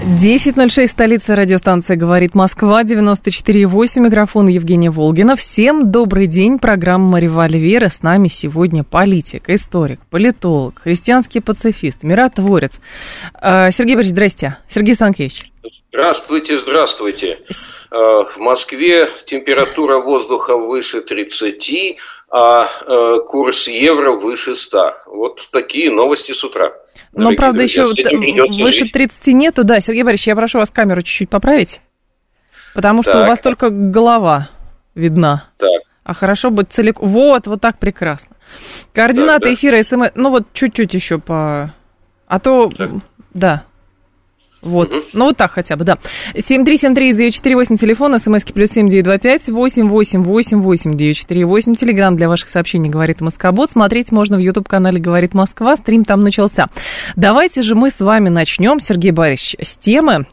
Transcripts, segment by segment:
10.06, столица радиостанции «Говорит Москва», 94.8, микрофон Евгения Волгина. Всем добрый день, программа «Револьвер». С нами сегодня политик, историк, политолог, христианский пацифист, миротворец. А, Сергей Борисович, здрасте. Сергей Станкевич. Здравствуйте, здравствуйте. А, в Москве температура воздуха выше 30, а э, курс евро выше 100. Вот такие новости с утра. Но, правда, еще выше 30 нету. Да, Сергей Борисович, я прошу вас камеру чуть-чуть поправить, потому что так. у вас только голова видна. Так. А хорошо быть целиком. Вот, вот так прекрасно. Координаты да, да. эфира СМС. Ну вот чуть-чуть еще по. А то. Так. Да. Вот. Угу. Ну, вот так хотя бы, да. 7373948, телефон, смски плюс 7925 888 948, телеграмм для ваших сообщений «Говорит Москобот». Смотреть можно в YouTube-канале «Говорит Москва», стрим там начался. Давайте же мы с вами начнем, Сергей Борисович, с темы,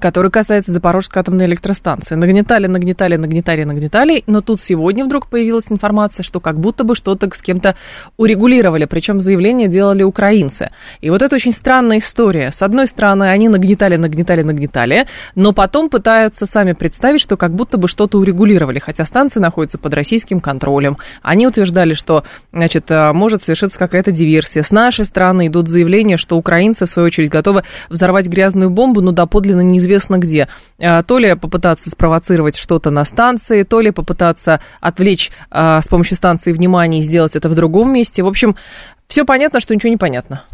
который касается Запорожской атомной электростанции. Нагнетали, нагнетали, нагнетали, нагнетали, но тут сегодня вдруг появилась информация, что как будто бы что-то с кем-то урегулировали, причем заявление делали украинцы. И вот это очень странная история. С одной стороны, они нагнетали, нагнетали, нагнетали, но потом пытаются сами представить, что как будто бы что-то урегулировали, хотя станция находится под российским контролем. Они утверждали, что, значит, э, может совершиться какая-то диверсия. С нашей стороны идут заявления, что украинцы, в свою очередь, готовы взорвать грязную бомбу, но доподлинно не неизвестно где. А, то ли попытаться спровоцировать что-то на станции, то ли попытаться отвлечь а, с помощью станции внимание и сделать это в другом месте. В общем, все понятно, что ничего не понятно.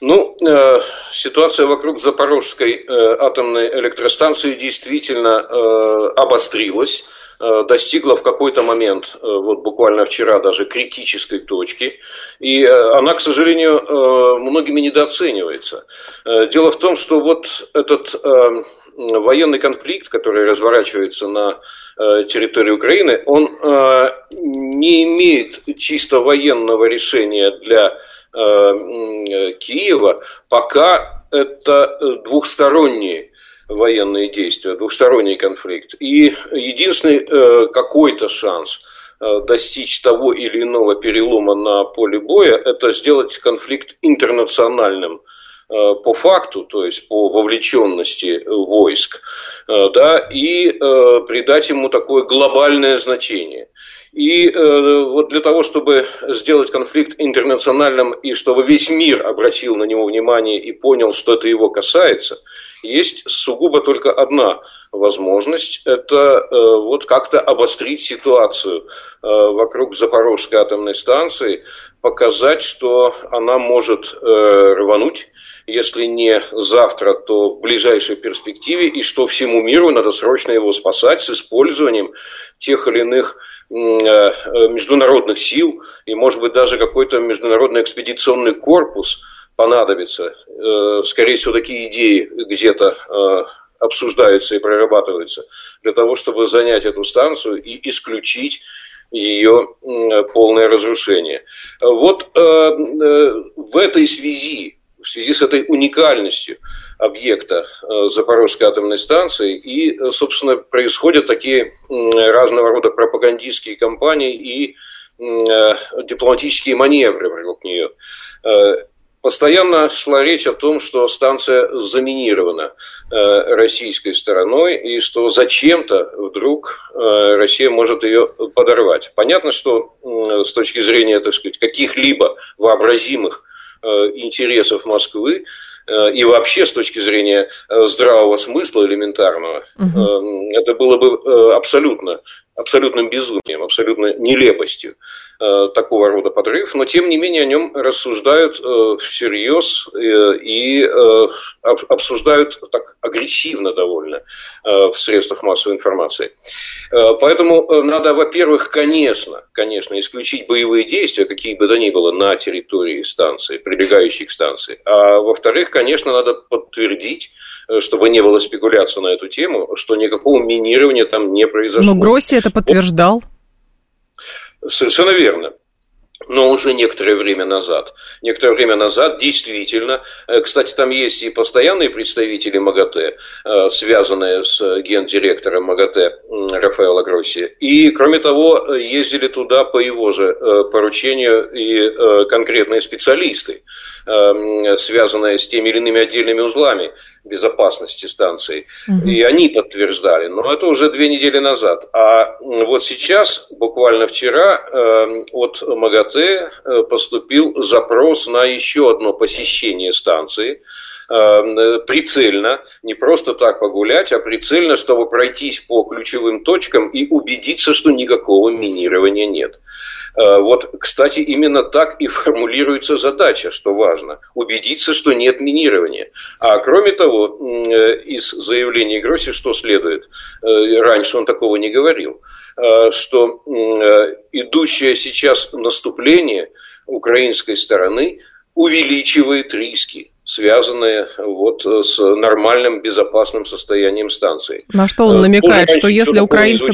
Ну, э, ситуация вокруг Запорожской э, атомной электростанции действительно э, обострилась. Э, достигла в какой-то момент, э, вот буквально вчера даже, критической точки. И э, она, к сожалению, многими недооценивается. Дело в том, что вот этот военный конфликт, который разворачивается на территории Украины, он не имеет чисто военного решения для Киева, пока это двухсторонние военные действия, двухсторонний конфликт. И единственный э, какой-то шанс э, достичь того или иного перелома на поле боя, это сделать конфликт интернациональным э, по факту, то есть по вовлеченности войск, да, и придать ему такое глобальное значение. И вот для того, чтобы сделать конфликт интернациональным и чтобы весь мир обратил на него внимание и понял, что это его касается, есть сугубо только одна возможность. Это э, вот как-то обострить ситуацию э, вокруг Запорожской атомной станции, показать, что она может э, рвануть если не завтра, то в ближайшей перспективе, и что всему миру надо срочно его спасать с использованием тех или иных Э, международных сил и, может быть, даже какой-то международный экспедиционный корпус понадобится. Э, скорее всего, такие идеи где-то э, обсуждаются и прорабатываются для того, чтобы занять эту станцию и исключить ее полное разрушение. Вот в этой связи в связи с этой уникальностью объекта э, Запорожской атомной станции. И, э, собственно, происходят такие разного рода пропагандистские кампании и э, дипломатические маневры вокруг нее. Постоянно шла речь о том, что станция заминирована российской стороной и что зачем-то вдруг Россия может ее подорвать. Понятно, что с точки зрения, так сказать, каких-либо вообразимых Э, интересов Москвы э, и вообще с точки зрения э, здравого смысла элементарного, угу. это было бы абсолютно абсолютным безумием, абсолютно нелепостью э, такого рода подрыв, но тем не менее о нем рассуждают э, всерьез э, и э, обсуждают так агрессивно довольно э, в средствах массовой информации. Э, поэтому э, надо, во-первых, конечно, конечно, исключить боевые действия, какие бы то ни было, на территории станции, прилегающей к станции. А во-вторых, конечно, надо подтвердить, э, чтобы не было спекуляции на эту тему, что никакого минирования там не произошло. Но Гросси это это подтверждал? Совершенно верно но уже некоторое время назад. Некоторое время назад действительно, э, кстати, там есть и постоянные представители МАГАТЭ, э, связанные с гендиректором МАГАТЭ Рафаэло Гросси. И, кроме того, ездили туда по его же э, поручению и конкретные специалисты, связанные с теми или иными отдельными узлами безопасности станции. Угу. И они подтверждали. Но это уже две недели назад. А вот сейчас, буквально вчера, от МАГАТЭ МВД поступил запрос на еще одно посещение станции э, прицельно, не просто так погулять, а прицельно, чтобы пройтись по ключевым точкам и убедиться, что никакого минирования нет. Э, вот, кстати, именно так и формулируется задача, что важно. Убедиться, что нет минирования. А кроме того, э, из заявления Гросси что следует? Раньше он такого не говорил. Э, что э, идущее сейчас наступление украинской стороны увеличивает риски, связанные вот с нормальным безопасным состоянием станции. На что он э, намекает, Тоже, что если украинцы...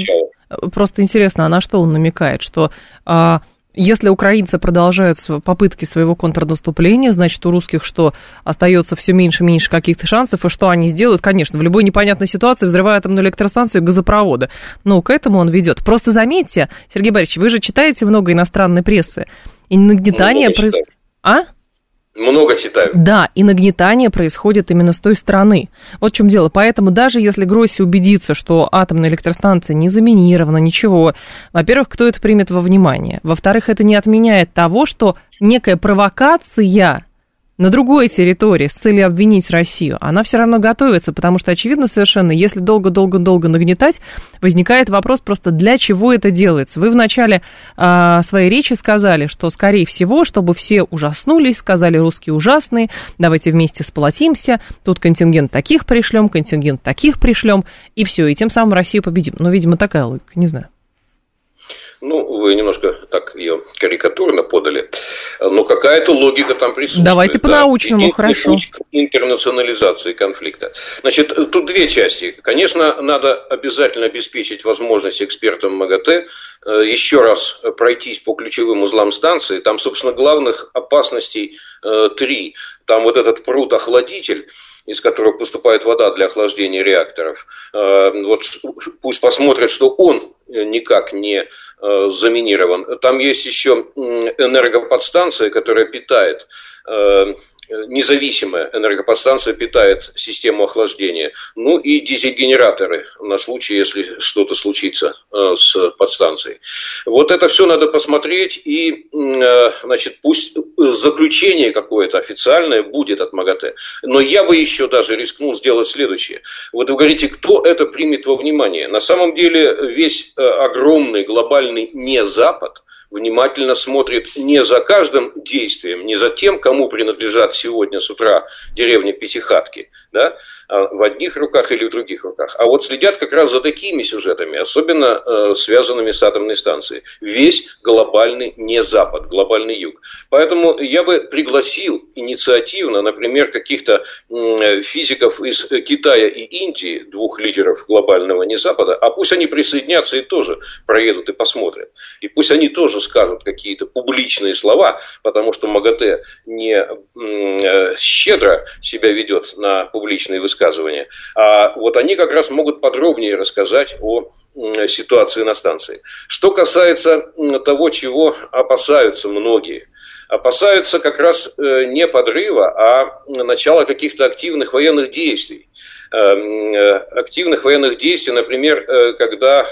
Просто интересно, а на что он намекает? Что а, если украинцы продолжают попытки своего контрнаступления, значит, у русских что, остается все меньше и меньше каких-то шансов, и что они сделают? Конечно, в любой непонятной ситуации взрывая атомную электростанцию и газопроводы. Но к этому он ведет. Просто заметьте, Сергей Борисович, вы же читаете много иностранной прессы. И нагнетание происходит... А? Много читаю. Да, и нагнетание происходит именно с той стороны. Вот в чем дело. Поэтому даже если Гросси убедится, что атомная электростанция не заминирована, ничего, во-первых, кто это примет во внимание? Во-вторых, это не отменяет того, что некая провокация на другой территории с целью обвинить Россию, она все равно готовится, потому что очевидно совершенно, если долго-долго-долго нагнетать, возникает вопрос просто, для чего это делается. Вы в начале э, своей речи сказали, что, скорее всего, чтобы все ужаснулись, сказали русские ужасные, давайте вместе сплотимся, тут контингент таких пришлем, контингент таких пришлем, и все, и тем самым Россию победим. Ну, видимо, такая логика, не знаю. Ну, вы немножко так ее карикатурно подали. Но какая-то логика там присутствует. Давайте по-научному, да. хорошо. Интернационализации конфликта. Значит, тут две части. Конечно, надо обязательно обеспечить возможность экспертам МАГАТЭ еще раз пройтись по ключевым узлам станции. Там, собственно, главных опасностей э, три. Там вот этот пруд-охладитель, из которого поступает вода для охлаждения реакторов. Э, вот пусть посмотрят, что он никак не э, заминирован. Там есть еще энергоподстанция, которая питает э, независимая энергоподстанция питает систему охлаждения. Ну и дизель-генераторы на случай, если что-то случится э, с подстанцией. Вот это все надо посмотреть и, э, значит, пусть заключение какое-то официальное будет от МАГАТЭ. Но я бы еще даже рискнул сделать следующее. Вот вы говорите, кто это примет во внимание. На самом деле весь э, огромный глобальный не Запад – внимательно смотрит не за каждым действием, не за тем, кому принадлежат сегодня с утра деревня Пятихатки, да, а в одних руках или в других руках, а вот следят как раз за такими сюжетами, особенно э, связанными с атомной станцией. Весь глобальный не Запад, глобальный Юг. Поэтому я бы пригласил инициативно, например, каких-то э, физиков из Китая и Индии, двух лидеров глобального не Запада, а пусть они присоединятся и тоже проедут и посмотрят. И пусть они тоже скажут какие-то публичные слова, потому что МАГАТЭ не э, щедро себя ведет на публичные высказывания, а вот они как раз могут подробнее рассказать о ситуации на станции. Что касается того, чего опасаются многие – опасаются как раз э, не подрыва, а начала каких-то активных военных действий. Эм, э, активных военных действий, например, э, когда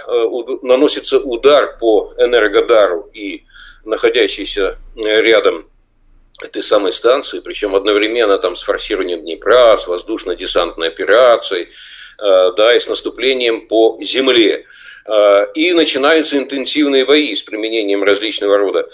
наносится удар по Энергодару и находящейся рядом этой самой станции, причем одновременно там с форсированием Днепра, с воздушно-десантной операцией, да, и с наступлением по земле. Э, и начинаются интенсивные бои с применением различного рода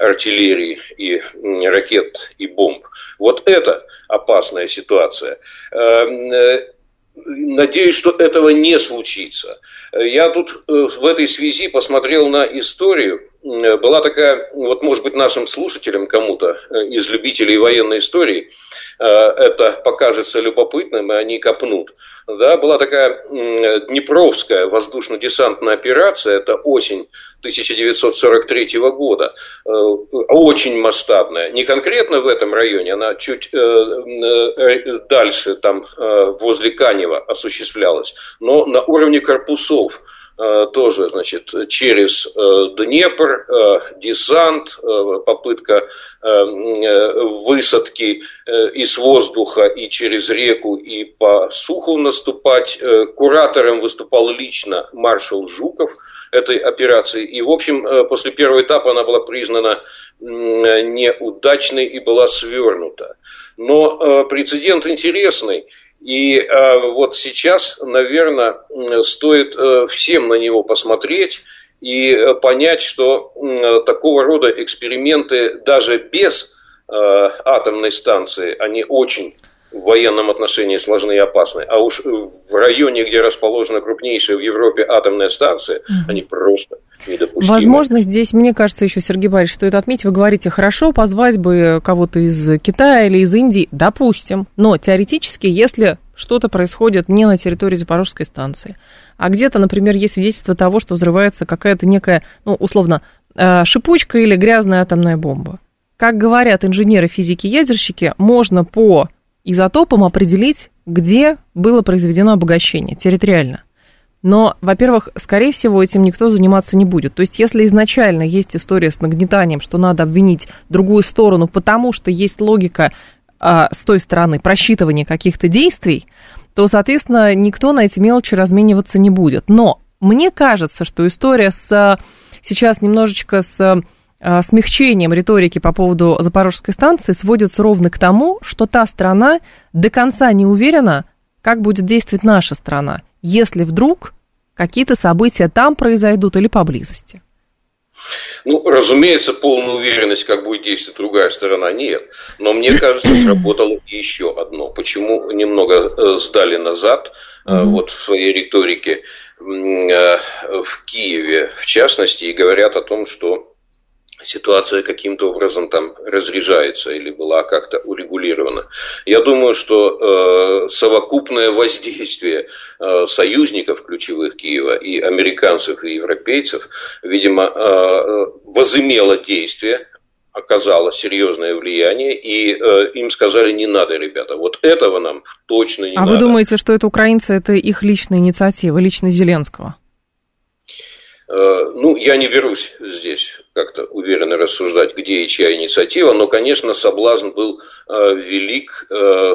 артиллерии и ракет и бомб. Вот это опасная ситуация. Э, э, надеюсь, что этого не случится. Я тут в этой связи посмотрел на историю была такая, вот может быть нашим слушателям кому-то из любителей военной истории это покажется любопытным, и они копнут. Да, была такая Днепровская воздушно-десантная операция, это осень 1943 года, очень масштабная. Не конкретно в этом районе, она чуть дальше, там возле Канева осуществлялась, но на уровне корпусов Э, тоже, значит, через э, Днепр, э, десант, попытка высадки из воздуха и через реку и по суху наступать. Куратором выступал лично маршал Жуков этой операции. И, в общем, после первого этапа она была признана неудачной и была свернута. Но прецедент интересный – и э, вот сейчас, наверное, стоит э, всем на него посмотреть и э, понять, что э, такого рода эксперименты даже без э, атомной станции, они очень в военном отношении сложны и опасны. А уж в районе, где расположена крупнейшая в Европе атомная станция, mm-hmm. они просто недопустимы. Возможно, здесь, мне кажется, еще, Сергей Борисович, стоит отметить, вы говорите, хорошо, позвать бы кого-то из Китая или из Индии, допустим, но теоретически, если что-то происходит не на территории Запорожской станции, а где-то, например, есть свидетельство того, что взрывается какая-то некая, ну, условно, э, шипучка или грязная атомная бомба. Как говорят инженеры, физики, ядерщики, можно по изотопам определить, где было произведено обогащение территориально. Но, во-первых, скорее всего, этим никто заниматься не будет. То есть, если изначально есть история с нагнетанием, что надо обвинить другую сторону, потому что есть логика а, с той стороны просчитывания каких-то действий, то, соответственно, никто на эти мелочи размениваться не будет. Но мне кажется, что история с сейчас немножечко с а, смягчением риторики по поводу Запорожской станции сводится ровно к тому, что та страна до конца не уверена, как будет действовать наша страна, если вдруг какие-то события там произойдут или поблизости. Ну, разумеется, полная уверенность, как будет действовать другая сторона, нет. Но мне кажется, сработало еще одно. Почему немного э, сдали назад mm-hmm. вот в своей риторике э, в Киеве, в частности, и говорят о том, что ситуация каким-то образом там разряжается или была как-то урегулирована. Я думаю, что э, совокупное воздействие э, союзников ключевых Киева и американцев и европейцев, видимо, э, возымело действие, оказало серьезное влияние, и э, им сказали, не надо, ребята, вот этого нам точно не а надо. А вы думаете, что это украинцы, это их личная инициатива, лично Зеленского? Э, ну, я не берусь здесь как-то уверенно рассуждать, где и чья инициатива, но, конечно, соблазн был э, велик, э,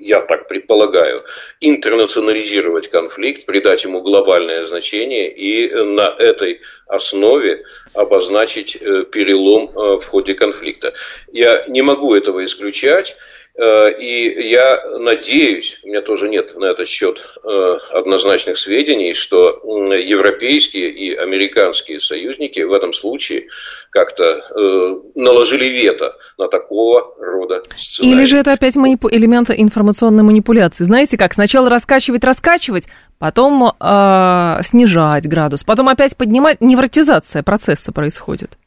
я так предполагаю, интернационализировать конфликт, придать ему глобальное значение и на этой основе обозначить перелом в ходе конфликта. Я не могу этого исключать. Э, и я надеюсь, у меня тоже нет на этот счет э, однозначных сведений, что европейские и американские союзники в этом случае как-то э, наложили вето на такого рода сценарий. Или же это опять манипу- элемент информационной манипуляции. Знаете как, сначала раскачивать, раскачивать, потом э, снижать градус, потом опять поднимать, невротизация процесса происходит.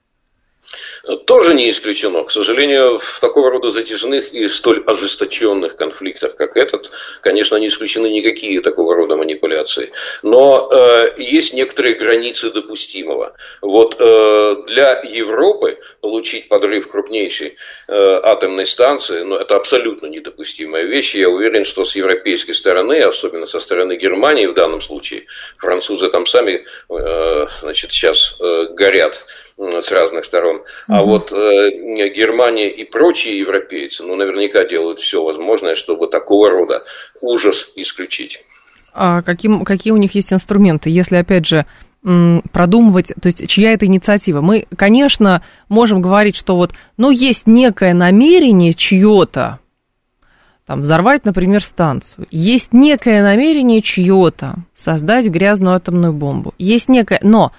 Тоже не исключено. К сожалению, в такого рода затяжных и столь ожесточенных конфликтах, как этот, конечно, не исключены никакие такого рода манипуляции. Но э, есть некоторые границы допустимого. Вот э, для Европы получить подрыв крупнейшей э, атомной станции, ну, это абсолютно недопустимая вещь. Я уверен, что с европейской стороны, особенно со стороны Германии в данном случае, французы там сами, э, значит, сейчас э, горят с разных сторон. А вот э, Германия и прочие европейцы, ну, наверняка делают все возможное, чтобы такого рода ужас исключить. А каким, какие у них есть инструменты, если, опять же, продумывать, то есть чья это инициатива. Мы, конечно, можем говорить, что вот, ну, есть некое намерение чье-то, там, взорвать, например, станцию. Есть некое намерение чье-то создать грязную атомную бомбу. Есть некое, но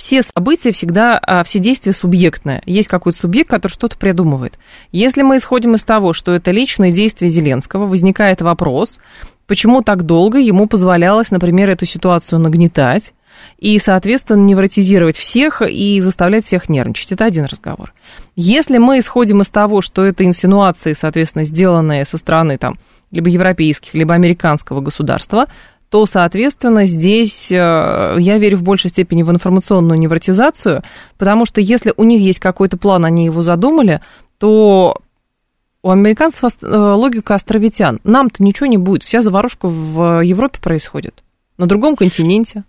все события всегда, а, все действия субъектные. Есть какой-то субъект, который что-то придумывает. Если мы исходим из того, что это личное действие Зеленского, возникает вопрос, почему так долго ему позволялось, например, эту ситуацию нагнетать, и, соответственно, невротизировать всех и заставлять всех нервничать. Это один разговор. Если мы исходим из того, что это инсинуации, соответственно, сделанные со стороны там, либо европейских, либо американского государства, то, соответственно, здесь э, я верю в большей степени в информационную невротизацию, потому что если у них есть какой-то план, они его задумали, то у американцев э, логика островитян. Нам-то ничего не будет, вся заварушка в Европе происходит, на другом континенте.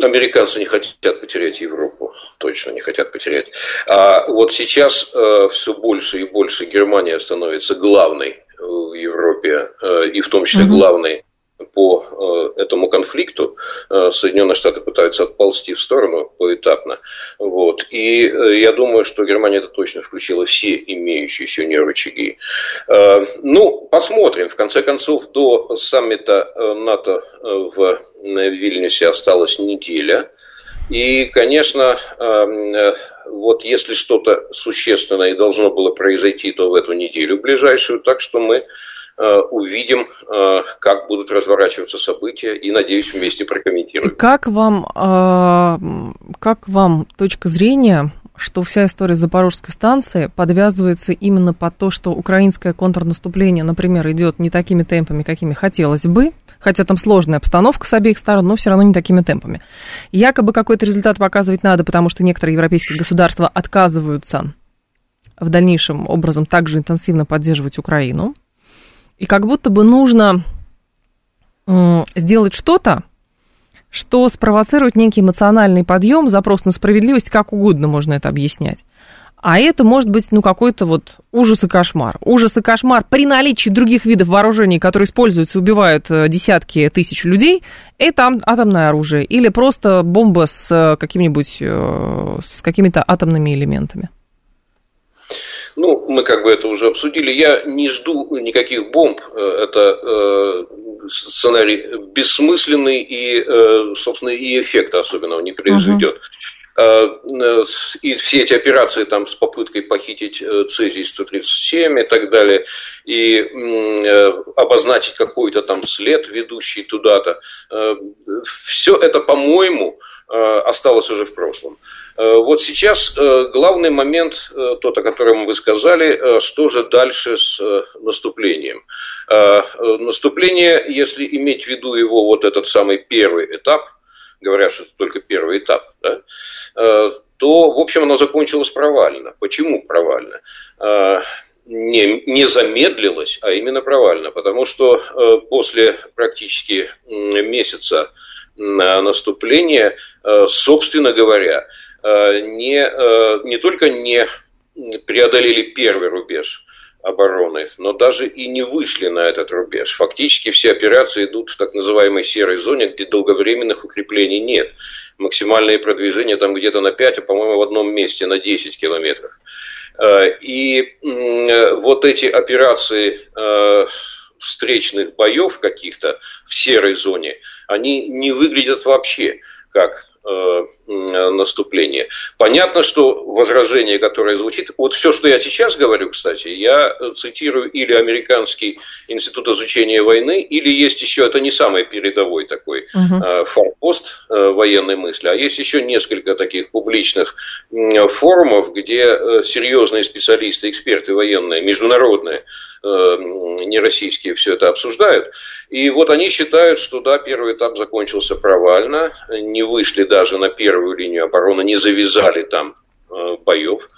Американцы не хотят потерять Европу, точно не хотят потерять. А вот сейчас э, все больше и больше Германия становится главной в Европе, и в том числе главной по э, этому конфликту э, Соединенные Штаты пытаются отползти в сторону поэтапно. Вот. И э, я думаю, что Германия это точно включила все имеющиеся у нее рычаги. Ну, посмотрим. В конце концов, до саммита НАТО в Вильнюсе осталась неделя. И, конечно, вот если что-то существенное должно было произойти, то в эту неделю ближайшую. Так что мы увидим, э, как будут разворачиваться события и, надеюсь, вместе прокомментируем. Как вам, э, как вам точка зрения, что вся история Запорожской станции подвязывается именно под то, что украинское контрнаступление, например, идет не такими темпами, какими хотелось бы, хотя там сложная обстановка с обеих сторон, но все равно не такими темпами. Якобы какой-то результат показывать надо, потому что некоторые европейские государства отказываются в дальнейшем образом также интенсивно поддерживать Украину. И как будто бы нужно сделать что-то, что спровоцирует некий эмоциональный подъем, запрос на справедливость, как угодно можно это объяснять. А это может быть, ну, какой-то вот ужас и кошмар. Ужас и кошмар при наличии других видов вооружений, которые используются и убивают э, десятки тысяч людей, это атомное оружие или просто бомба с э, каким-нибудь, э, с какими-то атомными элементами. Ну, мы как бы это уже обсудили. Я не жду никаких бомб. Э, это э, сценарий бессмысленный и, э, собственно, и эффекта особенного не произведет. Угу. И все эти операции там с попыткой похитить цезий-137 и так далее, и обозначить какой-то там след, ведущий туда-то, все это, по-моему, осталось уже в прошлом. Э, вот сейчас э, главный момент, э, тот, о котором вы сказали, что же дальше с наступлением. Наступление, если иметь в виду его вот этот самый первый этап, говорят, что это только первый этап, да, то, в общем, оно закончилось провально. Почему провально? Не, не замедлилось, а именно провально, потому что после практически месяца наступления, собственно говоря, не, э, не только не преодолели первый рубеж обороны, но даже и не вышли на этот рубеж. Фактически все операции идут в так называемой серой зоне, где долговременных укреплений нет. Максимальное продвижение там где-то на 5, а по-моему в одном месте на 10 километров. Э, и вот эти операции встречных боев каких-то в серой зоне, они не выглядят вообще как Э, наступления. Понятно, что возражение, которое звучит, вот все, что я сейчас говорю, кстати, я цитирую или американский институт изучения войны, или есть еще, это не самый передовой такой uh форпост э, военной мысли, а есть еще несколько таких публичных форумов, где серьезные специалисты, эксперты военные, международные, не российские все это обсуждают. И вот они считают, что да, первый этап закончился провально, не вышли даже на первую линию обороны, не завязали там э, боев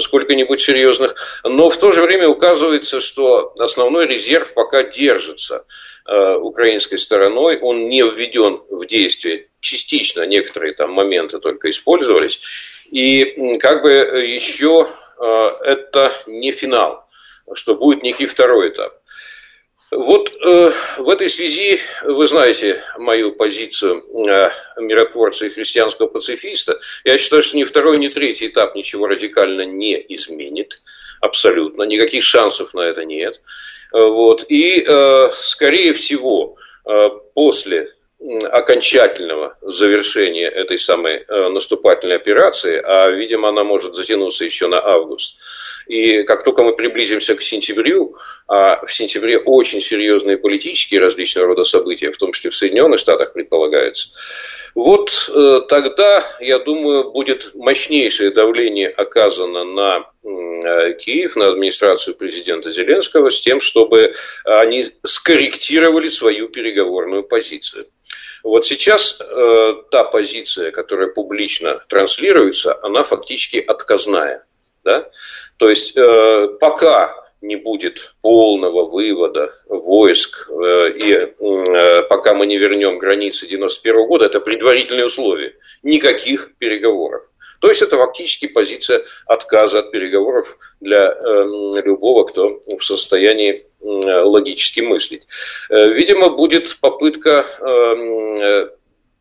сколько-нибудь серьезных. Но в то же время указывается, что основной резерв пока держится э, украинской стороной, он не введен в действие. Частично некоторые там моменты только использовались. И как бы еще э, это не финал, что будет некий второй этап. Вот э, в этой связи вы знаете мою позицию э, миротворца и христианского пацифиста. Я считаю, что ни второй, ни третий этап ничего радикально не изменит. Абсолютно. Никаких шансов на это нет. Э, вот. И, э, скорее всего, э, после окончательного завершения этой самой э, наступательной операции, а, видимо, она может затянуться еще на август, И как только мы приблизимся к сентябрю, а в сентябре очень серьезные политические различного рода события, в том числе в Соединенных Штатах предполагается, вот э, тогда, я думаю, будет мощнейшее давление оказано на э, Киев, на администрацию президента Зеленского с тем, чтобы они скорректировали свою переговорную позицию. Вот сейчас э, та позиция, которая публично транслируется, она фактически отказная. Да? То есть э, пока не будет полного вывода войск, э, и э, пока мы не вернем границы 91 года, это предварительные условия. Никаких переговоров. То есть это фактически позиция отказа от переговоров для э, любого, кто в состоянии э, логически мыслить. Э, видимо, будет попытка э,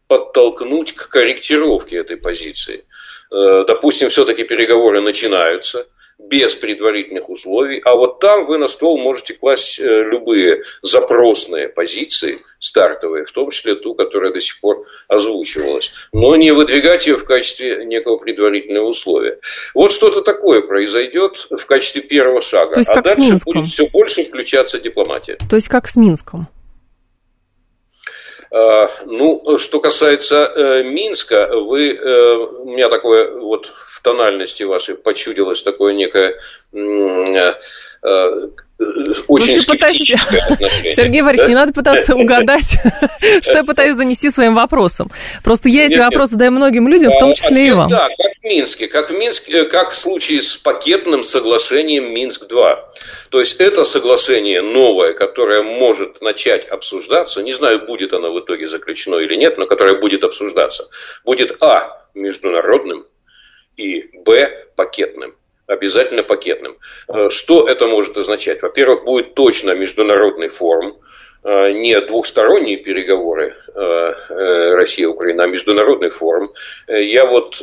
подтолкнуть к корректировке этой позиции. Э, допустим, все-таки переговоры начинаются – без предварительных условий, а вот там вы на стол можете класть э, любые запросные позиции, стартовые, в том числе ту, которая до сих пор озвучивалась, но не выдвигать ее в качестве некого предварительного условия. Вот что-то такое произойдет в качестве первого шага, а дальше будет все больше включаться дипломатия. То есть как с Минском? А, ну, что касается э, Минска, вы, э, у меня такое вот в тональности вашей почудилось такое некое э, э очень ну, пытаешься... Сергей да? не надо пытаться угадать, что я пытаюсь донести своим вопросом. Просто я эти вопросы задаю многим людям, в том числе и вам. Да, Минске, как в Минске, как в случае с пакетным соглашением Минск-2. То есть это соглашение новое, которое может начать обсуждаться, не знаю, будет оно в итоге заключено или нет, но которое будет обсуждаться, будет а. международным и б. пакетным обязательно пакетным. Э, что это может означать? Во-первых, будет точно международный форум, э, не двухсторонние переговоры э, Россия-Украина, а международный форум. Я вот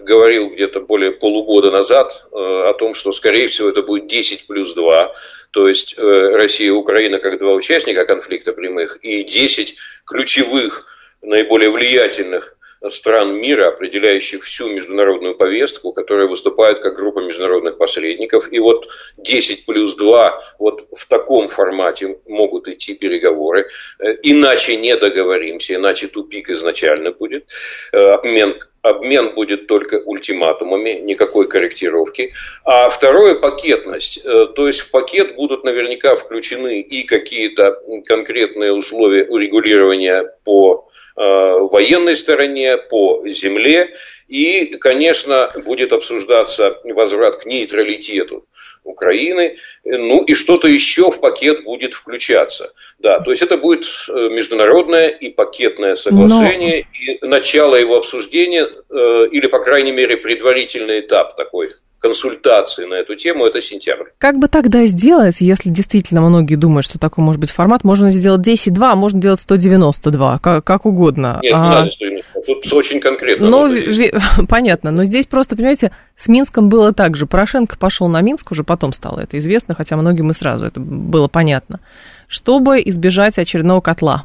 говорил где-то более полугода назад о том, что, скорее всего, это будет 10 плюс 2, то есть Россия и Украина как два участника конфликта прямых, и 10 ключевых, наиболее влиятельных стран мира, определяющих всю международную повестку, которая выступает как группа международных посредников. И вот 10 плюс 2 вот в таком формате могут идти переговоры. Э, иначе не договоримся, иначе тупик изначально будет. Э, обмен обмен будет только ультиматумами, никакой корректировки. А второе – пакетность. Э, то есть в пакет будут наверняка включены и какие-то конкретные условия урегулирования по военной стороне, по земле. И, конечно, будет обсуждаться возврат к нейтралитету Украины. Ну и что-то еще в пакет будет включаться. Да, то есть это будет э, международное и пакетное соглашение. Но... И начало его обсуждения, э, или, по крайней мере, предварительный этап такой консультации на эту тему, это сентябрь. Как бы тогда сделать, если действительно многие думают, что такой может быть формат, можно сделать 10.2, а можно делать 192, как, как угодно. Нет, а... не надо 192, тут очень конкретно. Ну, ви... понятно, но здесь просто, понимаете, с Минском было так же. Порошенко пошел на Минск, уже потом стало это известно, хотя многим и сразу это было понятно, чтобы избежать очередного котла.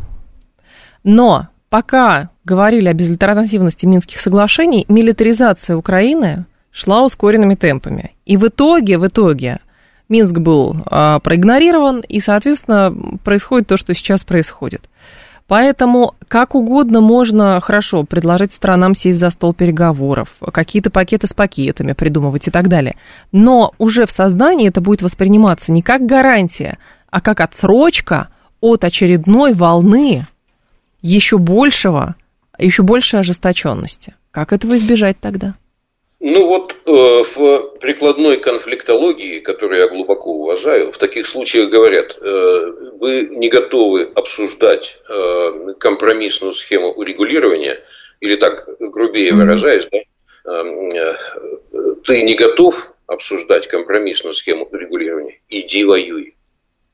Но пока говорили об безальтернативности Минских соглашений, милитаризация Украины шла ускоренными темпами. И в итоге, в итоге Минск был а, проигнорирован, и, соответственно, происходит то, что сейчас происходит. Поэтому как угодно можно хорошо предложить странам сесть за стол переговоров, какие-то пакеты с пакетами придумывать и так далее. Но уже в создании это будет восприниматься не как гарантия, а как отсрочка от очередной волны еще большего, еще большей ожесточенности. Как этого избежать тогда? Ну вот э, в прикладной конфликтологии, которую я глубоко уважаю, в таких случаях говорят, э, вы не готовы обсуждать э, компромиссную схему урегулирования, или так грубее выражаясь, да, ты не готов обсуждать компромиссную схему урегулирования, иди воюй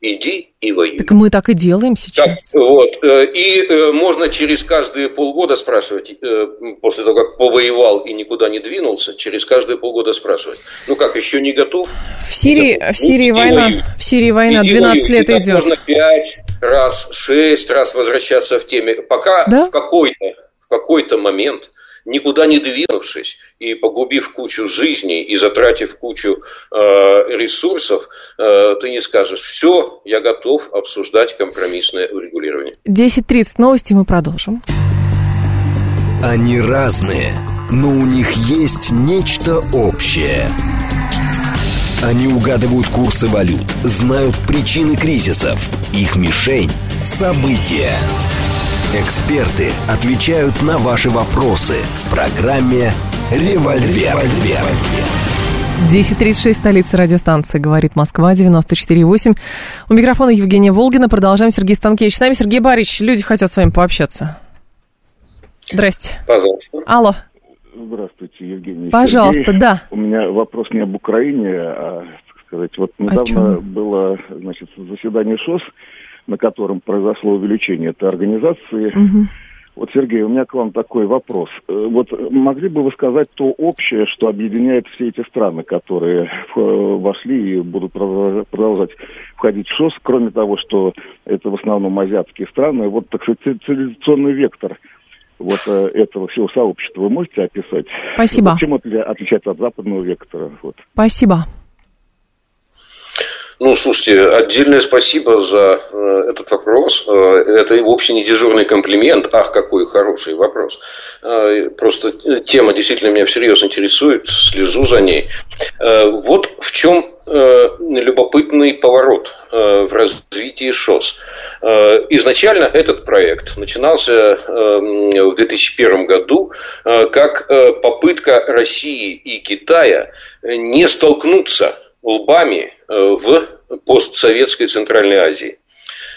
иди и воюй. Так мы так и делаем сейчас. Так, вот. Э, и э, можно через каждые полгода спрашивать, э, после того, как повоевал и никуда не двинулся, через каждые полгода спрашивать. Ну как, еще не готов? В Сирии, в Сирии ну, война, в Сирии война 12 лет идет. Можно 5 раз, 6 раз возвращаться в теме, пока да? в какой-то в какой-то момент никуда не двинувшись и погубив кучу жизней и затратив кучу э, ресурсов, э, ты не скажешь, все, я готов обсуждать компромиссное урегулирование. 10.30 новости мы продолжим. Они разные, но у них есть нечто общее. Они угадывают курсы валют, знают причины кризисов. Их мишень – события. Эксперты отвечают на ваши вопросы в программе «Револьвер». 10.36, столица радиостанции, говорит Москва, 94.8. У микрофона Евгения Волгина. Продолжаем. Сергей Станкевич с нами. Сергей Борисович, люди хотят с вами пообщаться. Здрасте. Пожалуйста. Алло. Здравствуйте, Евгений. Пожалуйста, Сергей. да. У меня вопрос не об Украине, а, так сказать, вот недавно было, значит, заседание ШОС, на котором произошло увеличение этой организации. Угу. Вот, Сергей, у меня к вам такой вопрос. Э, вот могли бы вы сказать то общее, что объединяет все эти страны, которые вошли и будут продолжать входить в ШОС, кроме того, что это в основном азиатские страны, вот, так сказать, цивилизационный вектор – вот э, этого всего сообщества вы можете описать? Спасибо. Чем это отличается от западного вектора? Вот. Спасибо. Ну, слушайте, отдельное спасибо за э, этот вопрос. Э, это вовсе не дежурный комплимент. Ах, какой хороший вопрос. Э, просто тема действительно меня всерьез интересует, слежу за ней. Вот в чем любопытный поворот в развитии ШОС. Изначально этот проект начинался в 2001 году как попытка России и Китая не столкнуться лбами э, в постсоветской Центральной Азии.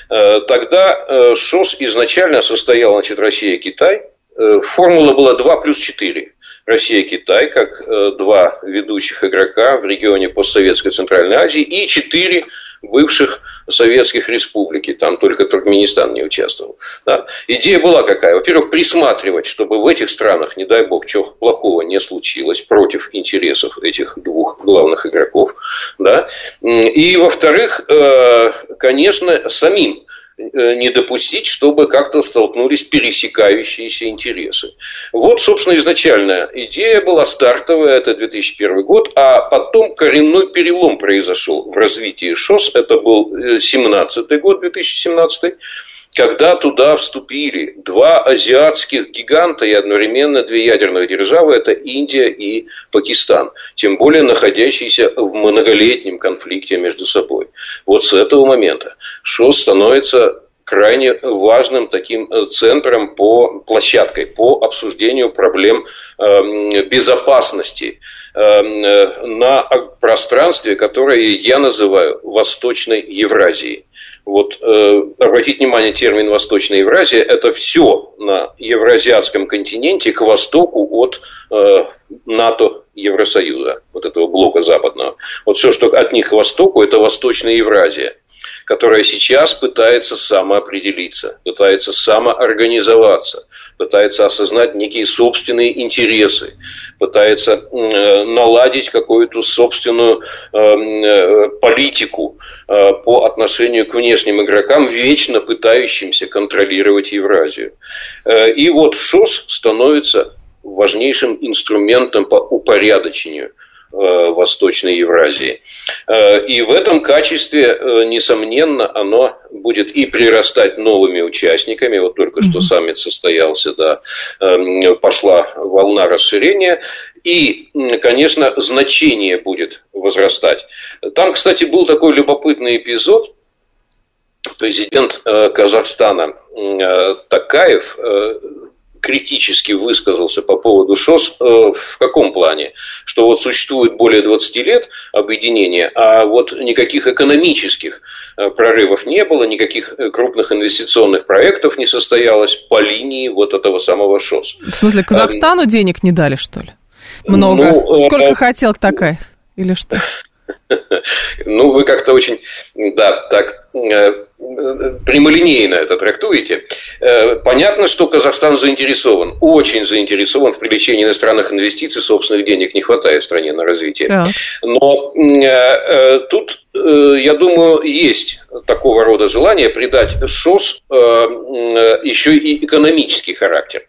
Э, тогда э, ШОС изначально состоял, значит, Россия и Китай. Формула была 2 плюс 4. Россия и Китай, как два ведущих игрока в регионе постсоветской Центральной Азии, и четыре бывших советских республики, там только Туркменистан не участвовал. Да. Идея была какая? Во-первых, присматривать, чтобы в этих странах, не дай бог, чего плохого не случилось против интересов этих двух главных игроков. Да. И, во-вторых, э, конечно, самим не допустить, чтобы как-то столкнулись пересекающиеся интересы. Вот, собственно, изначальная идея была стартовая, это 2001 год, а потом коренной перелом произошел в развитии ШОС, это был 17 год, 2017 когда туда вступили два азиатских гиганта и одновременно две ядерных державы, это Индия и Пакистан, тем более находящиеся в многолетнем конфликте между собой. Вот с этого момента ШОС становится крайне важным таким э, центром по площадкой по обсуждению проблем эм, безопасности эм, э, на пространстве, которое я называю Восточной Евразией. Вот э, обратите внимание, термин Восточная Евразия – это все на евразиатском континенте к востоку от э, НАТО Евросоюза, вот этого блока западного. Вот все, что от них к востоку, это Восточная Евразия которая сейчас пытается самоопределиться, пытается самоорганизоваться, пытается осознать некие собственные интересы, пытается э, наладить какую-то собственную э, э, политику по отношению к внешним игрокам, вечно пытающимся контролировать Евразию. И вот ШОС становится важнейшим инструментом по упорядочению Э, Восточной Евразии. Э, и в этом качестве, э, несомненно, оно будет и прирастать новыми участниками. Вот только что саммит состоялся, да, пошла волна расширения. И, конечно, значение будет возрастать. Там, кстати, был такой любопытный эпизод. Президент Казахстана Такаев критически высказался по поводу ШОС э, в каком плане? Что вот существует более 20 лет объединения, а вот никаких экономических э, прорывов не было, никаких э, крупных инвестиционных проектов не состоялось по линии вот этого самого ШОС. В смысле, Казахстану а, денег не дали, что ли? Много. Ну, Сколько а... хотел Такаев? Или что? Ну, вы как-то очень, да, так прямолинейно это трактуете, понятно, что Казахстан заинтересован, очень заинтересован в привлечении иностранных инвестиций, собственных денег не хватает в стране на развитие. Да. Но тут, я думаю, есть такого рода желание придать ШОС еще и экономический характер.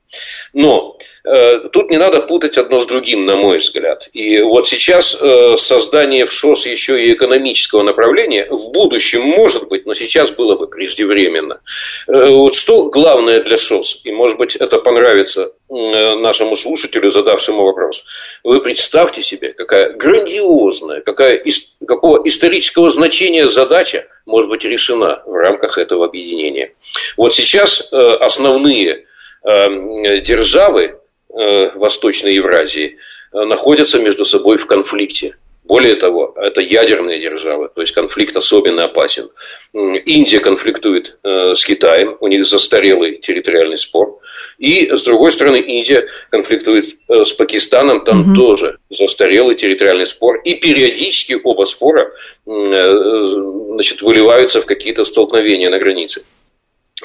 Но Э, тут не надо путать одно с другим, на мой взгляд. И вот сейчас э, создание в ШОС еще и экономического направления в будущем может быть, но сейчас было бы преждевременно. Э, вот что главное для ШОС, и может быть это понравится нашему слушателю, задавшему вопрос. Вы представьте себе, какая грандиозная, какая, какого исторического значения задача может быть решена в рамках этого объединения. Вот сейчас основные державы Э, Восточной Евразии э, находятся между собой в конфликте. Более того, это ядерные державы, то есть конфликт особенно опасен. Индия конфликтует э, с Китаем, у них застарелый территориальный спор. И, с другой стороны, Индия конфликтует с Пакистаном, там угу. тоже застарелый территориальный спор. И периодически оба спора значит, выливаются в какие-то столкновения на границе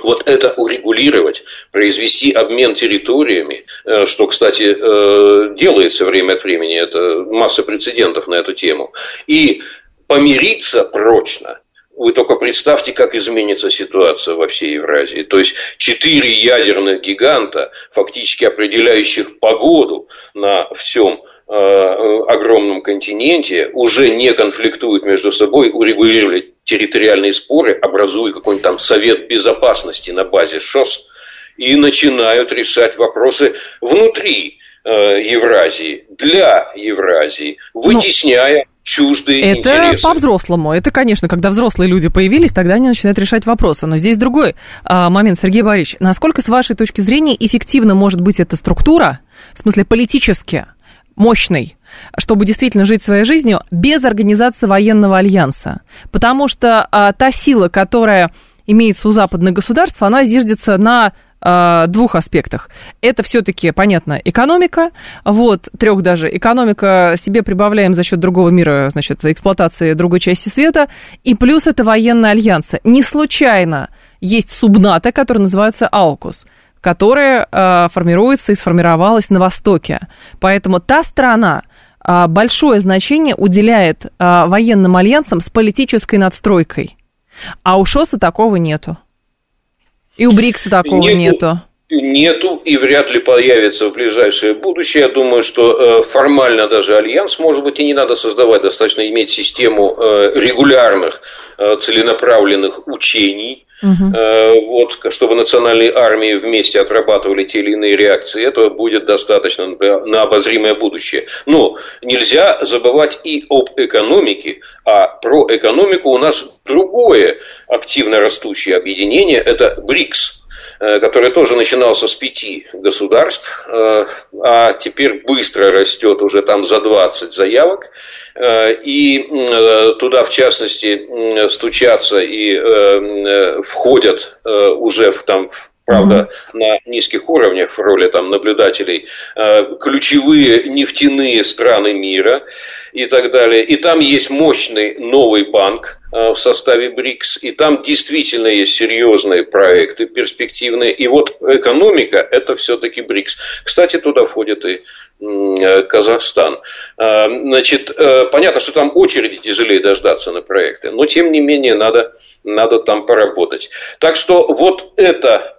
вот это урегулировать, произвести обмен территориями, э, что, кстати, э, делается время от времени, это масса прецедентов на эту тему, и помириться прочно, вы только представьте, как изменится ситуация во всей Евразии. То есть четыре ядерных гиганта, фактически определяющих погоду на всем огромном континенте, уже не конфликтуют между собой, урегулировали территориальные споры, образуя какой-нибудь там совет безопасности на базе ШОС и начинают решать вопросы внутри э, Евразии, для Евразии, ну, вытесняя ну, чуждые это интересы. Это по-взрослому. Это, конечно, когда взрослые люди появились, тогда они начинают решать вопросы. Но здесь другой а, момент, Сергей Борисович. Насколько, с вашей точки зрения, эффективно может быть эта структура, в смысле политически, мощной, чтобы действительно жить своей жизнью без организации военного альянса. Потому что а, та сила, которая имеется у западных государств, она зиждется на а, двух аспектах. Это все-таки, понятно, экономика, вот, трех даже. Экономика себе прибавляем за счет другого мира, значит, эксплуатации другой части света, и плюс это военные альянсы. Не случайно есть субната, которая называется АУКУС которая э, формируется и сформировалась на Востоке. Поэтому та страна, а, большое значение уделяет а, военным альянсам с политической надстройкой. А у ШОСа такого нету. И у БРИКСа такого нету. нету. Нету и вряд ли появится в ближайшее будущее. Я думаю, что э, формально даже альянс, может быть, и не надо создавать. Достаточно иметь систему э, регулярных э, целенаправленных учений, Угу. Вот, чтобы национальные армии вместе отрабатывали те или иные реакции, это будет достаточно на обозримое будущее. Но нельзя забывать и об экономике, а про экономику у нас другое активно растущее объединение – это БРИКС э, который тоже начинался с пяти государств, э, а теперь быстро растет уже там за 20 заявок. Э, и э, туда, в частности, стучатся и э, входят уже в, там, правда, mm-hmm. на низких уровнях в роли там наблюдателей, ключевые нефтяные страны мира и так далее. И там есть мощный новый банк в составе БРИКС, и там действительно есть серьезные проекты перспективные. И вот экономика – это все-таки БРИКС. Кстати, туда входит и Э, Казахстан. Э, значит, э, понятно, что там очереди тяжелее дождаться на проекты, но тем не менее надо, надо там поработать. Так что вот это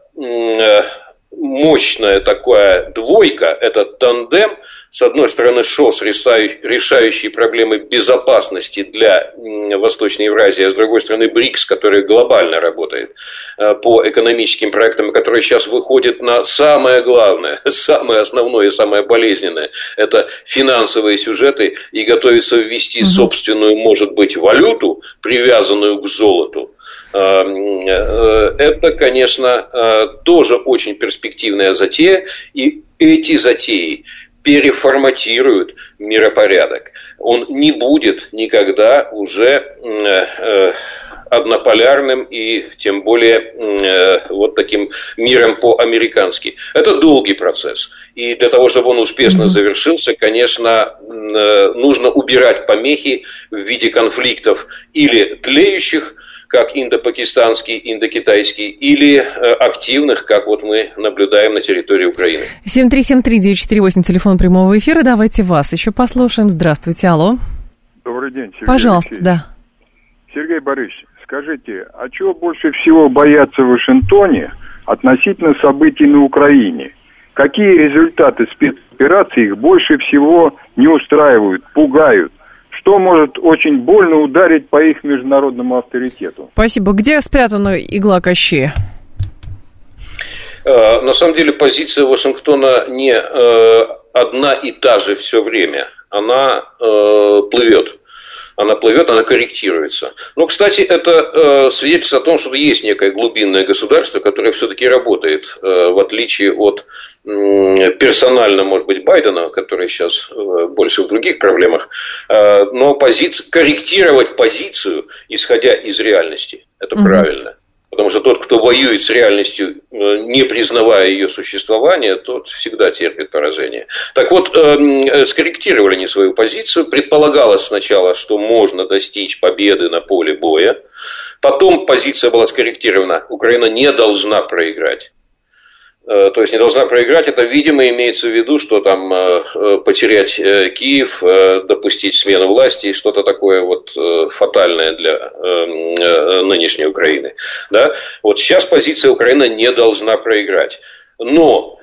мощная такая двойка, этот тандем, с одной стороны ШОС, решающий проблемы безопасности для Восточной Евразии, а с другой стороны БРИКС, который глобально работает э, по экономическим проектам, который сейчас выходит на самое главное, самое основное и самое болезненное, это финансовые сюжеты и готовится ввести собственную, может быть, валюту, привязанную к золоту, э, э, это, конечно, тоже очень перспективная затея, и эти затеи переформатируют миропорядок. Он не будет никогда уже э, однополярным и тем более э, вот таким миром по-американски. Это долгий процесс. И для того, чтобы он успешно завершился, конечно, э, нужно убирать помехи в виде конфликтов или тлеющих как индо-пакистанский, индо-китайский, или активных, как вот мы наблюдаем на территории Украины. 7373948, телефон прямого эфира. Давайте вас еще послушаем. Здравствуйте, алло. Добрый день, Сергей Пожалуйста, Алексеевич. да. Сергей Борисович, скажите, а чего больше всего боятся в Вашингтоне относительно событий на Украине? Какие результаты спецоперации их больше всего не устраивают, пугают? Что может очень больно ударить по их международному авторитету? Спасибо. Где спрятана игла Кощея? Э, на самом деле позиция Вашингтона не э, одна и та же все время. Она э, плывет она плывет, она корректируется. Но, кстати, это э, свидетельствует о том, что есть некое глубинное государство, которое все-таки работает, э, в отличие от э, персонально, может быть, Байдена, который сейчас э, больше в других проблемах. Э, но позиция, корректировать позицию, исходя из реальности, это mm-hmm. правильно. Потому что тот, кто воюет с реальностью, э, не признавая ее существование, тот всегда терпит поражение. Так вот, э, скорректировали они свою позицию. Предполагалось сначала, что можно достичь победы на поле боя. Потом позиция была скорректирована. Украина не должна проиграть. Э, то есть не должна проиграть, это, видимо, имеется в виду, что там э, э, потерять Киев, допустить смену власти, что-то такое вот фатальное для нынешней Украины. Да? Вот сейчас позиция Украины не должна проиграть. Но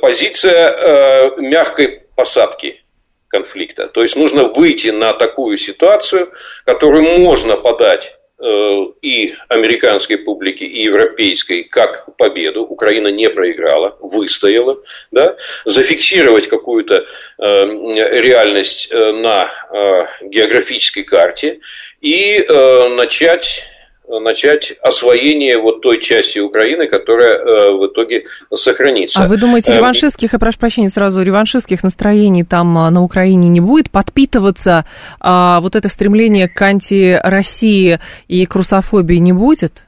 позиция мягкой посадки конфликта. То есть нужно выйти на такую ситуацию, которую можно подать и американской публики, и европейской как победу. Украина не проиграла, выстояла. Да? Зафиксировать какую-то э, реальность э, на э, географической карте и э, начать начать освоение вот той части Украины, которая э, в итоге сохранится. А вы думаете, эм, реваншистских, я прошу прощения сразу, реваншистских настроений там а, на Украине не будет подпитываться, а вот это стремление к анти-России и к русофобии не будет?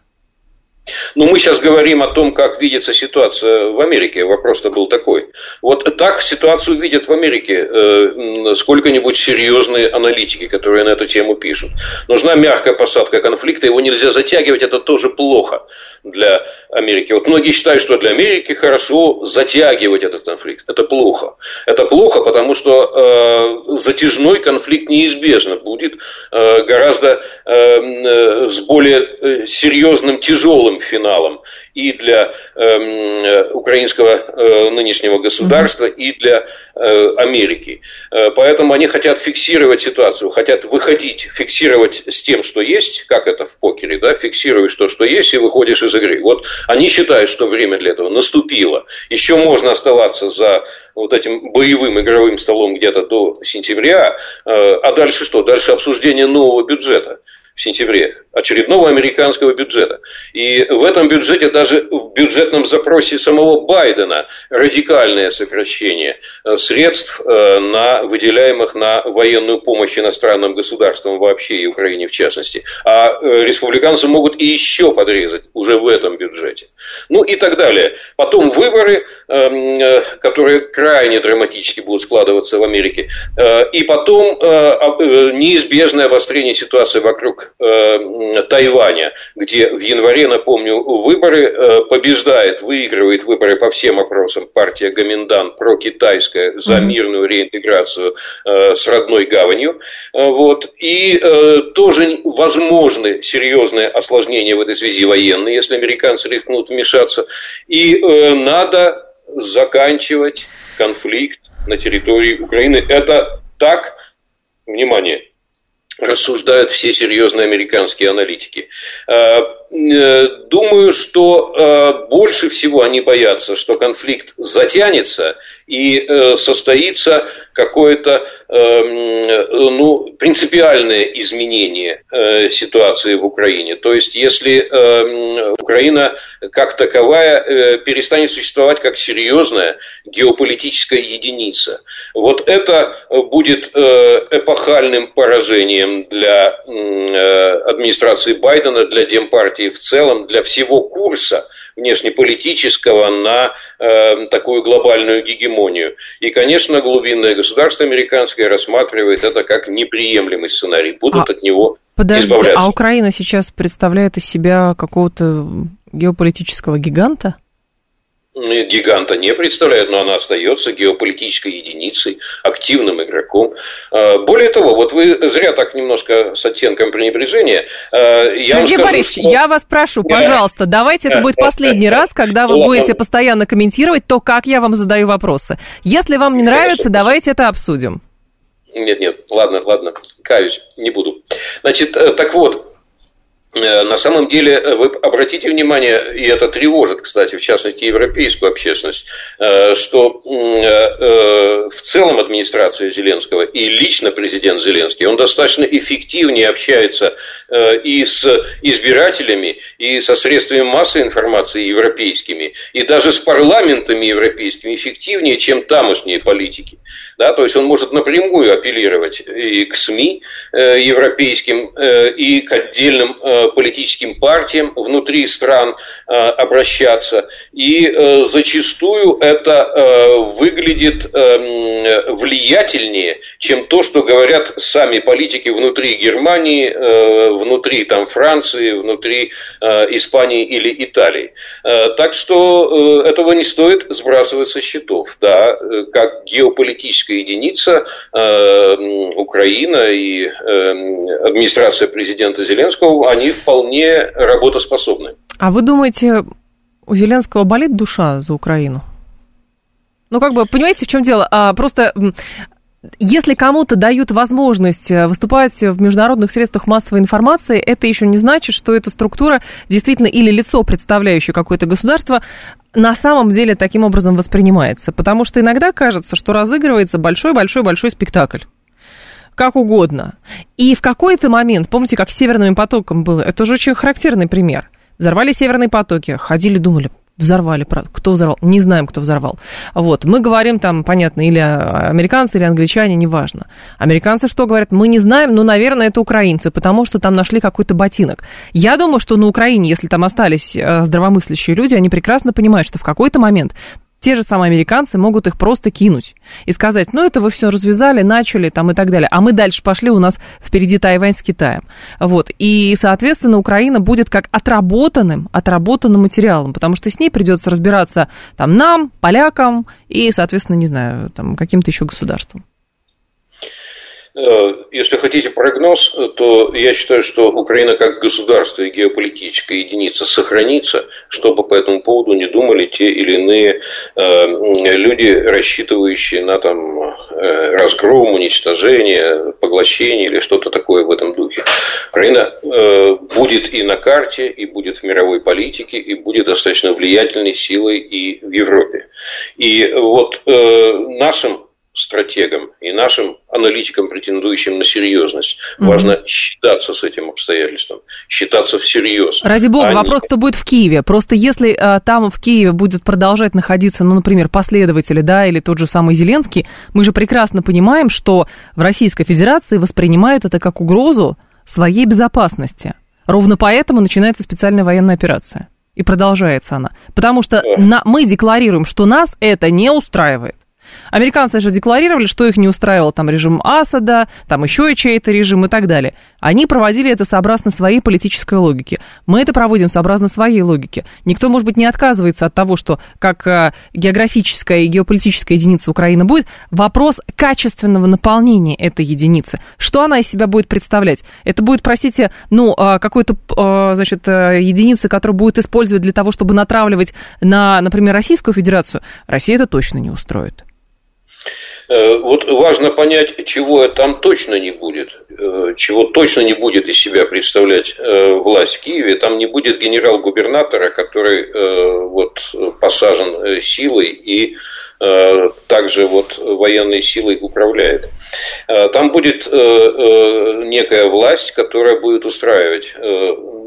Но мы сейчас говорим о том, как видится ситуация в Америке. Вопрос-то был такой. Вот так ситуацию видят в Америке э, сколько-нибудь серьезные аналитики, которые на эту тему пишут. Нужна мягкая посадка конфликта, его нельзя затягивать, это тоже плохо для Америки. Вот многие считают, что для Америки хорошо затягивать этот конфликт. Это плохо. Это плохо, потому что э, затяжной конфликт неизбежно будет э, гораздо э, э с более э, серьезным, тяжелым финалом и для э, украинского э, нынешнего государства, mm-hmm. и для э, Америки. Э, поэтому они хотят фиксировать ситуацию, хотят выходить, фиксировать с тем, что есть, как это в покере, да, фиксируешь то, что есть, и выходишь из игры. Вот они считают, что время для этого наступило. Еще можно оставаться за вот этим боевым игровым столом где-то до сентября, э, а дальше что? Дальше обсуждение нового бюджета в сентябре, очередного американского бюджета. И в этом бюджете, даже в бюджетном запросе самого Байдена, радикальное сокращение э, средств, э, на, выделяемых на военную помощь иностранным государствам вообще и Украине в частности. А э, республиканцы могут и еще подрезать уже в этом бюджете. Ну и так далее. Потом выборы, эм, которые крайне драматически будут складываться в Америке. И потом неизбежное обострение ситуации вокруг э, Тайваня, где в январе, напомню, выборы э, побеждает, выигрывает выборы по всем опросам партия Гоминдан прокитайская за мирную реинтеграцию э, с родной гаванью. Вот. И тоже возможны серьезные осложнения в этой связи военные, если американцы рискнут вмешаться. И надо заканчивать конфликт на территории Украины. Это так, внимание, рассуждают все серьезные американские аналитики. Э, э, думаю, что э, больше всего они боятся, что конфликт затянется и состоится какое-то ну, принципиальное изменение ситуации в Украине. То есть, если Украина как таковая перестанет существовать как серьезная геополитическая единица, вот это будет эпохальным поражением для э, администрации Байдена, для Демпартии в целом, для всего курса внешнеполитического на э, такую глобальную гегемонию. И, конечно, глубинное государство американское рассматривает это как неприемлемый сценарий. Будут а, от него подождите, избавляться. А Украина сейчас представляет из себя какого-то геополитического гиганта? Гиганта не представляет, но она остается геополитической единицей, активным игроком. А, более того, вот вы зря так немножко с оттенком пренебрежения. А, я Сергей скажу, Борисович, что... я вас прошу, пожалуйста, давайте это будет последний раз, когда вы будете постоянно комментировать то, как я вам задаю вопросы. Если вам не нравится, давайте это обсудим. Нет, нет, ладно, ладно, каюсь, не буду. Значит, э, так вот, на самом деле, э, вы обратите внимание, и это тревожит, кстати, в частности, европейскую общественность, э, что в целом администрация Зеленского и лично президент Зеленский, он достаточно эффективнее общается и с избирателями, и со средствами массовой информации европейскими, и даже с парламентами европейскими эффективнее, чем тамошние политики. Да, то есть он может напрямую апеллировать и к СМИ европейским, и к отдельным политическим партиям внутри стран э, обращаться. И э, зачастую это э, выглядит влиятельнее, чем то, что говорят сами политики внутри Германии, внутри там, Франции, внутри Испании или Италии. Так что этого не стоит сбрасывать со счетов. Да, как геополитическая единица Украина и администрация президента Зеленского, они вполне работоспособны. А вы думаете, у Зеленского болит душа за Украину? Ну, как бы, понимаете, в чем дело? А, просто если кому-то дают возможность э, выступать в международных средствах массовой информации, это еще не значит, что эта структура действительно или лицо, представляющее какое-то государство, на самом деле таким образом воспринимается. Потому что иногда кажется, что разыгрывается большой-большой-большой спектакль как угодно. И в какой-то момент, помните, как с Северным потоком было, это уже очень характерный пример. Взорвали Северные потоки, ходили, думали, взорвали, кто взорвал, не знаем, кто взорвал. Вот, мы говорим там, понятно, или американцы, или англичане, неважно. Американцы что говорят? Мы не знаем, но, наверное, это украинцы, потому что там нашли какой-то ботинок. Я думаю, что на Украине, если там остались э, здравомыслящие люди, они прекрасно понимают, что в какой-то момент те же самые американцы могут их просто кинуть и сказать, ну это вы все развязали, начали там и так далее, а мы дальше пошли, у нас впереди Тайвань с Китаем. Вот, и, соответственно, Украина будет как отработанным, отработанным материалом, потому что с ней придется разбираться там нам, полякам и, соответственно, не знаю, там каким-то еще государством. Э, если хотите прогноз, то я считаю, что Украина как государство и геополитическая единица сохранится, чтобы по этому поводу не думали те или иные э, люди, рассчитывающие на там, э, разгром, уничтожение, поглощение или что-то такое в этом духе. Украина будет и на карте, и будет в мировой политике, и будет достаточно влиятельной силой и в Европе. И вот нашим стратегам и нашим аналитикам, претендующим на серьезность. Угу. Важно считаться с этим обстоятельством, считаться всерьез. Ради бога, а вопрос, кто будет в Киеве. Просто если а, там в Киеве будет продолжать находиться, ну, например, последователи, да, или тот же самый Зеленский, мы же прекрасно понимаем, что в Российской Федерации воспринимают это как угрозу своей безопасности. Ровно поэтому начинается специальная военная операция. И продолжается она. Потому что на, мы декларируем, что нас это не устраивает. Американцы же декларировали, что их не устраивал там режим Асада, там еще и чей-то режим и так далее. Они проводили это сообразно своей политической логике. Мы это проводим сообразно своей логике. Никто, может быть, не отказывается от того, что как э, географическая и геополитическая единица Украины будет. Вопрос качественного наполнения этой единицы. Что она из себя будет представлять? Это будет, простите, ну, э, какой-то, э, значит, единица, которую будет использовать для того, чтобы натравливать на, например, Российскую Федерацию. Россия это точно не устроит. Э, вот важно понять, чего там точно не будет, э, чего точно не будет из себя представлять э, власть в Киеве. Там не будет генерал-губернатора, который вот посажен силой и также вот военной силой управляет. Там будет некая власть, которая будет устраивать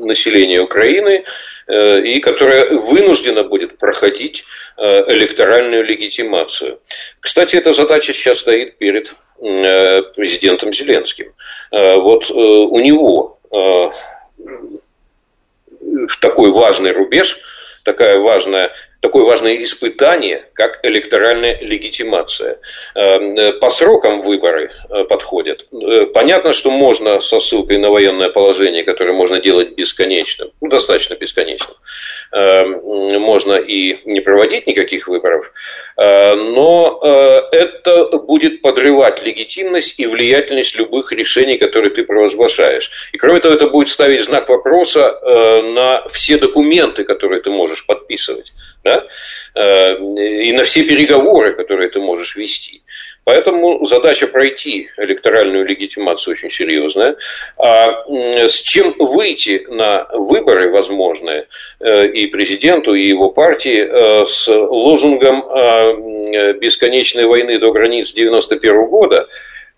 население Украины и которая вынуждена будет проходить электоральную легитимацию. Кстати, эта задача сейчас стоит перед э, президентом Зеленским. Э, вот э, у него такой важный рубеж такая важная такое важное испытание, как электоральная легитимация. Эм, э, по срокам выборы э, подходят. Э, понятно, что можно со ссылкой на военное положение, которое можно делать бесконечным, ну, достаточно бесконечным, эм, можно и не проводить никаких выборов, но это будет подрывать легитимность и влиятельность любых решений, которые ты провозглашаешь. И кроме того, это будет ставить знак вопроса на все документы, которые ты можешь подписывать э, и на все переговоры, которые ты можешь вести. Поэтому задача пройти электоральную легитимацию очень серьезная. А с чем выйти на выборы возможные э, и президенту, и его партии э, с лозунгом бесконечной войны до границ 91 года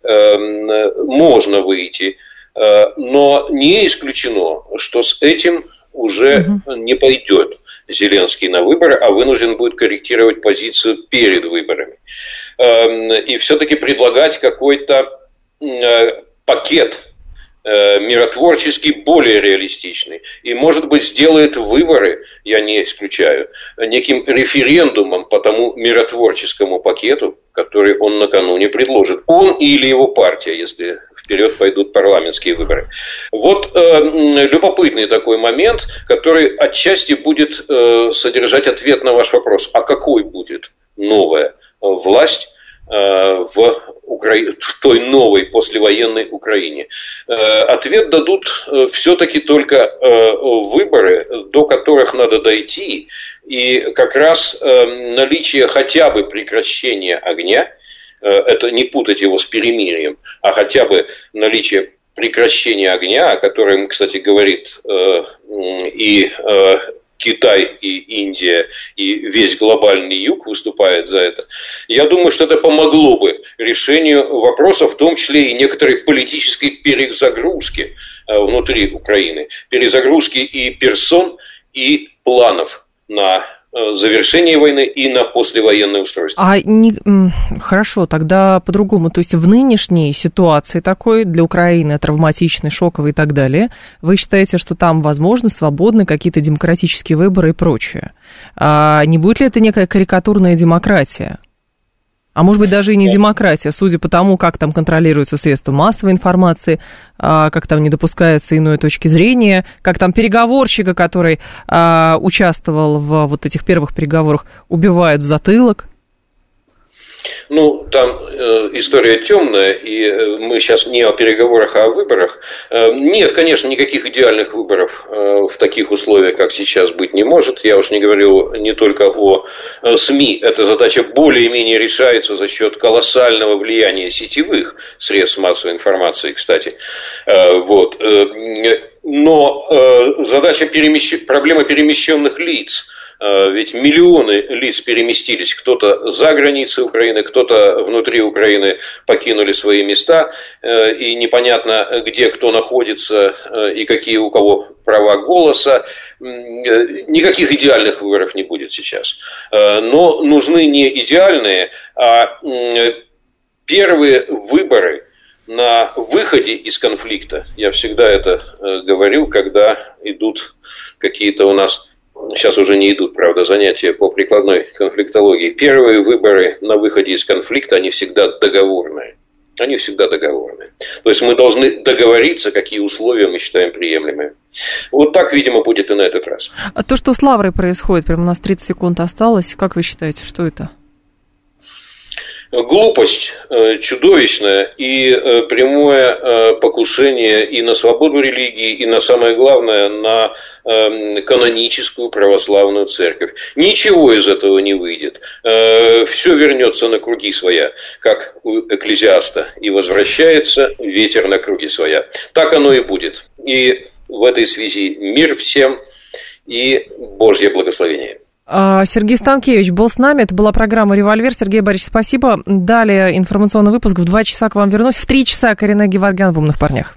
можно выйти, но не исключено, что с этим уже угу. не пойдет Зеленский на выборы, а вынужден будет корректировать позицию перед выборами. Эм, и все-таки предлагать какой-то э, пакет э, миротворческий более реалистичный. И, может быть, сделает выборы, я не исключаю, неким референдумом по тому миротворческому пакету, который он накануне предложит. Он или его партия, если вперед пойдут парламентские выборы. Вот э, любопытный такой момент, который отчасти будет э, содержать ответ на ваш вопрос. А какой будет новая власть э, в, Укра... в той новой послевоенной Украине? Э, ответ дадут э, все-таки только выборы, до которых надо дойти, и как раз наличие хотя бы прекращения огня – Э, это не путать его с перемирием, а хотя бы наличие прекращения огня, о котором, кстати, говорит э, и э, Китай, и Индия, и весь глобальный юг выступает за это. Я думаю, что это помогло бы решению вопросов, в том числе и некоторой политической перезагрузки внутри Украины. Перезагрузки и персон, и планов на Э, завершение войны и на послевоенное устройство. А не, хорошо, тогда по-другому. То есть в нынешней ситуации такой для Украины травматичной, шоковой и так далее, вы считаете, что там возможны свободны какие-то демократические выборы и прочее? А не будет ли это некая карикатурная демократия? А может быть, даже и не демократия, судя по тому, как там контролируются средства массовой информации, а, как там не допускается иной точки зрения, как там переговорщика, который а, участвовал в вот этих первых переговорах, убивают в затылок. Ну, там э, история темная, и э, мы сейчас не о переговорах, а о выборах. Э, нет, конечно, никаких идеальных выборов в таких условиях, как сейчас, быть не может. Я уж не говорю не только о СМИ. Эта задача более-менее решается за счет колоссального влияния сетевых средств массовой информации, кстати. Вот. Но э, задача перемещ... проблема перемещенных лиц – Э, ведь миллионы лиц переместились, кто-то за границы Украины, кто-то внутри Украины покинули свои места, э, и непонятно, где кто находится э, и какие у кого права голоса. Никаких идеальных выборов не будет сейчас. Но нужны не идеальные, а первые выборы на выходе из конфликта. Я всегда это говорю, когда идут какие-то у нас сейчас уже не идут, правда, занятия по прикладной конфликтологии. Первые выборы на выходе из конфликта, они всегда договорные. Они всегда договорные. То есть мы должны договориться, какие условия мы считаем приемлемыми. Вот так, видимо, будет и на этот раз. А то, что с Лаврой происходит, прямо у нас 30 секунд осталось, как вы считаете, что это? Глупость э, чудовищная и э, прямое э, покушение и на свободу религии, и на самое главное, на эм, каноническую православную церковь. Ничего из этого не выйдет. Все вернется на круги своя, как у экклезиаста, и возвращается ветер на круги своя. Так оно и будет. И в этой связи мир всем и Божье благословение. А, Сергей Станкевич был с нами. Это была программа «Револьвер». Сергей Борисович, спасибо. Далее информационный выпуск. В два часа к вам вернусь. В три часа Карина Геворгян в «Умных парнях».